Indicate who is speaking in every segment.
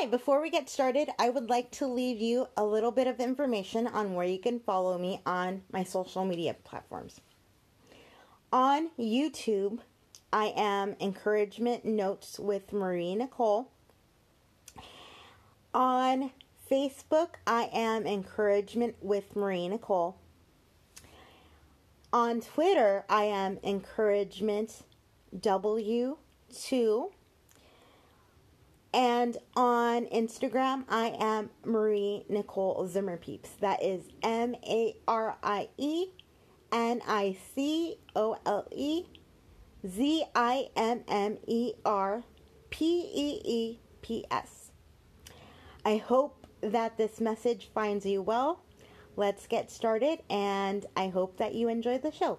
Speaker 1: Hi, before we get started, I would like to leave you a little bit of information on where you can follow me on my social media platforms. On YouTube, I am Encouragement Notes with Marie Nicole. On Facebook, I am Encouragement with Marie Nicole. On Twitter, I am Encouragement W2. And on Instagram, I am Marie Nicole Zimmer Peeps. That is M A R I E N I C O L E Z I M M E R P E E P S. I hope that this message finds you well. Let's get started, and I hope that you enjoy the show.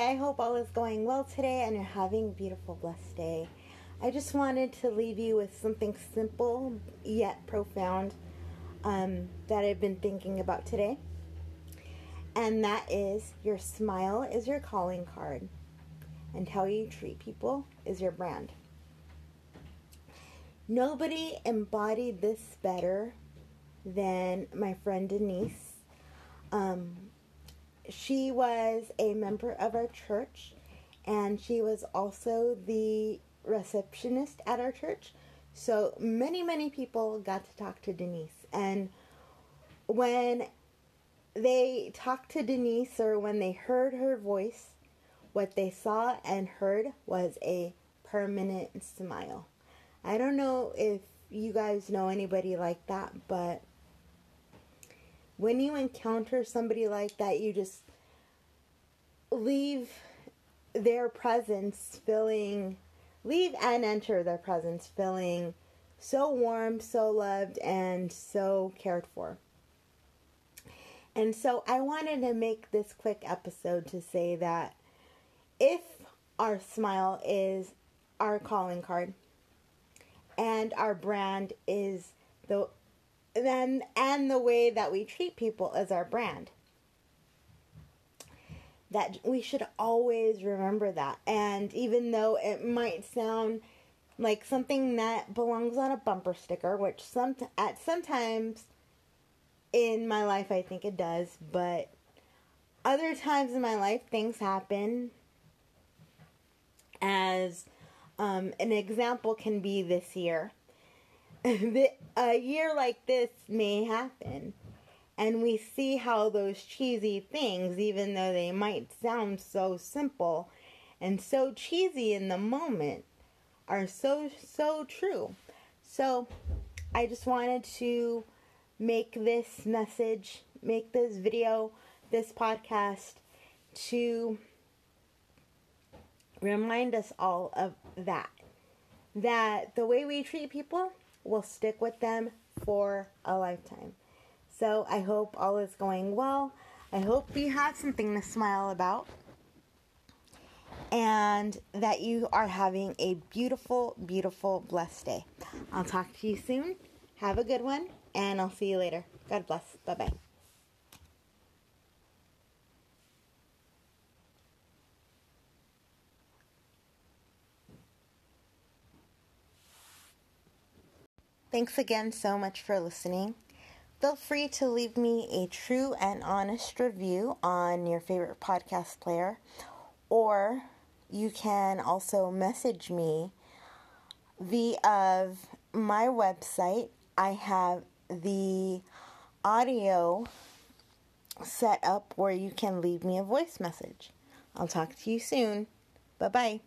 Speaker 1: I hope all is going well today and you're having a beautiful, blessed day. I just wanted to leave you with something simple yet profound um, that I've been thinking about today. And that is your smile is your calling card, and how you treat people is your brand. Nobody embodied this better than my friend Denise. Um, she was a member of our church and she was also the receptionist at our church. So many, many people got to talk to Denise. And when they talked to Denise or when they heard her voice, what they saw and heard was a permanent smile. I don't know if you guys know anybody like that, but when you encounter somebody like that, you just leave their presence feeling, leave and enter their presence feeling so warm, so loved, and so cared for. And so I wanted to make this quick episode to say that if our smile is our calling card and our brand is the then and the way that we treat people is our brand. That we should always remember that. And even though it might sound like something that belongs on a bumper sticker which some at sometimes in my life I think it does but other times in my life things happen as um, an example can be this year a year like this may happen. And we see how those cheesy things, even though they might sound so simple and so cheesy in the moment, are so, so true. So I just wanted to make this message, make this video, this podcast to remind us all of that. That the way we treat people will stick with them for a lifetime. So I hope all is going well. I hope you have something to smile about. And that you are having a beautiful, beautiful, blessed day. I'll talk to you soon. Have a good one, and I'll see you later. God bless. Bye bye. Thanks again so much for listening. Feel free to leave me a true and honest review on your favorite podcast player, or you can also message me via my website. I have the audio set up where you can leave me a voice message. I'll talk to you soon. Bye bye.